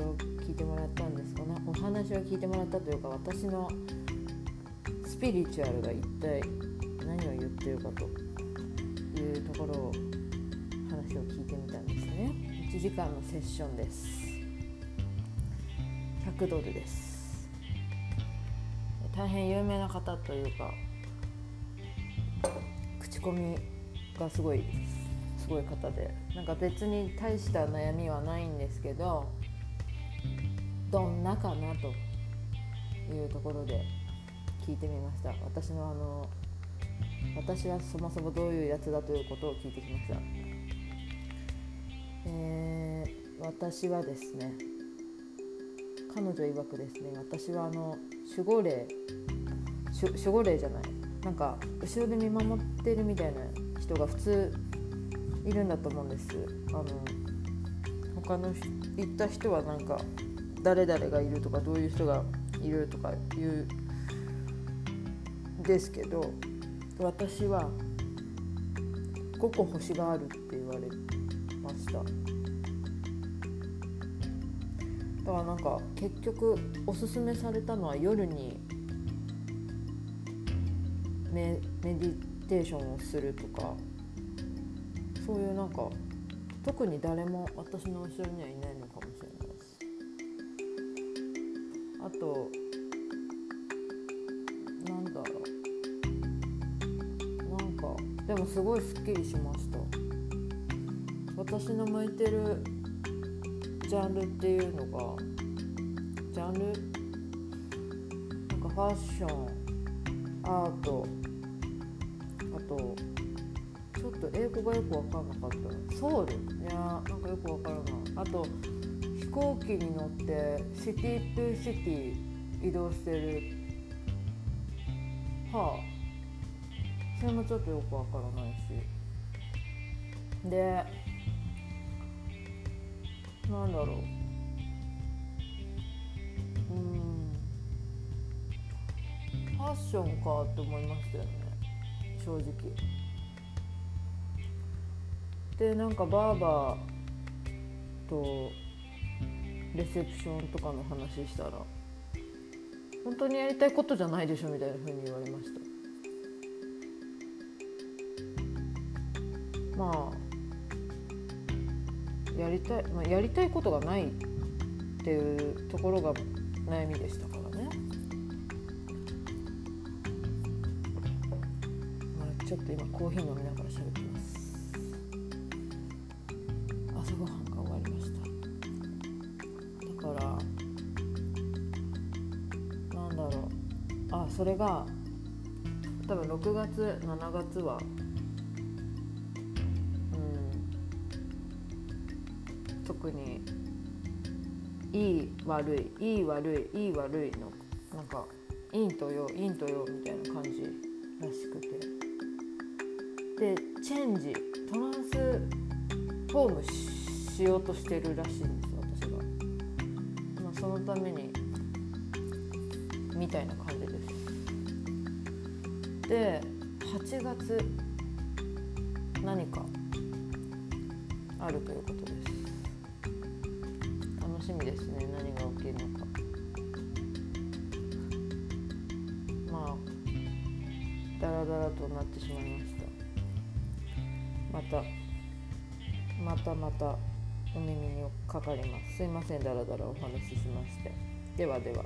を聞いてもらったんですかね。お話を聞いてもらったというか私のスピリチュアルが一体何を言ってるかというところを話を聞いてみたんですね。1時間のセッションです。100ドルです。大変有名な方というか口コミがすごいすごい方でなんか別に大した悩みはないんですけどどんなかなというところで聞いてみました。私のあの私はそもそもどういうやつだということを聞いてきました、えー、私はですね彼女曰くですね私はあの守護霊守護霊じゃないなんか後ろで見守ってるみたいな人が普通いるんだと思うんです。あの他の行った人はなんか誰々がいるとかどういう人がいるとかいうですけど私は5個星があるって言われました。だからなんか結局おすすめされたのは夜にメメディテーションをするとかそういうなんか特に誰も私の後ろにはいないのとなんだろう。なんかでもすごいすっきりしました。私の向いてるジャンルっていうのがジャンル？なんかファッションアートあとちょっと英語がよく分かんなかった。ソウル？いやなんかよく分からな。いあと行機に乗ってシティトゥシティ移動してる。はあ。それもちょっとよく分からないし。でなんだろう。うん。ファッションかって思いましたよね。正直。でなんかバーバーとレセプションとかの話したら本当にやりたいことじゃないでしょみたいな風に言われました。まあやりたい、まあ、やりたいことがないっていうところが悩みでしたからね、まあ、ちょっと今コーヒー飲みながら喋ってます。あそれが多分6月7月はうん特にいい悪いいい悪いいい悪いのなんか陰と陽陰と陽みたいな感じらしくて。でチェンジトランスフォームしようとしてるらしいんです私が、まあ、そのためにみたいな感じです。で8月何かあるということです。楽しみですね。何が起きるのか。まあダラダラとなってしまいました。またまたまたお耳にかかります。すいません。ダラダラお話ししまして。ではでは。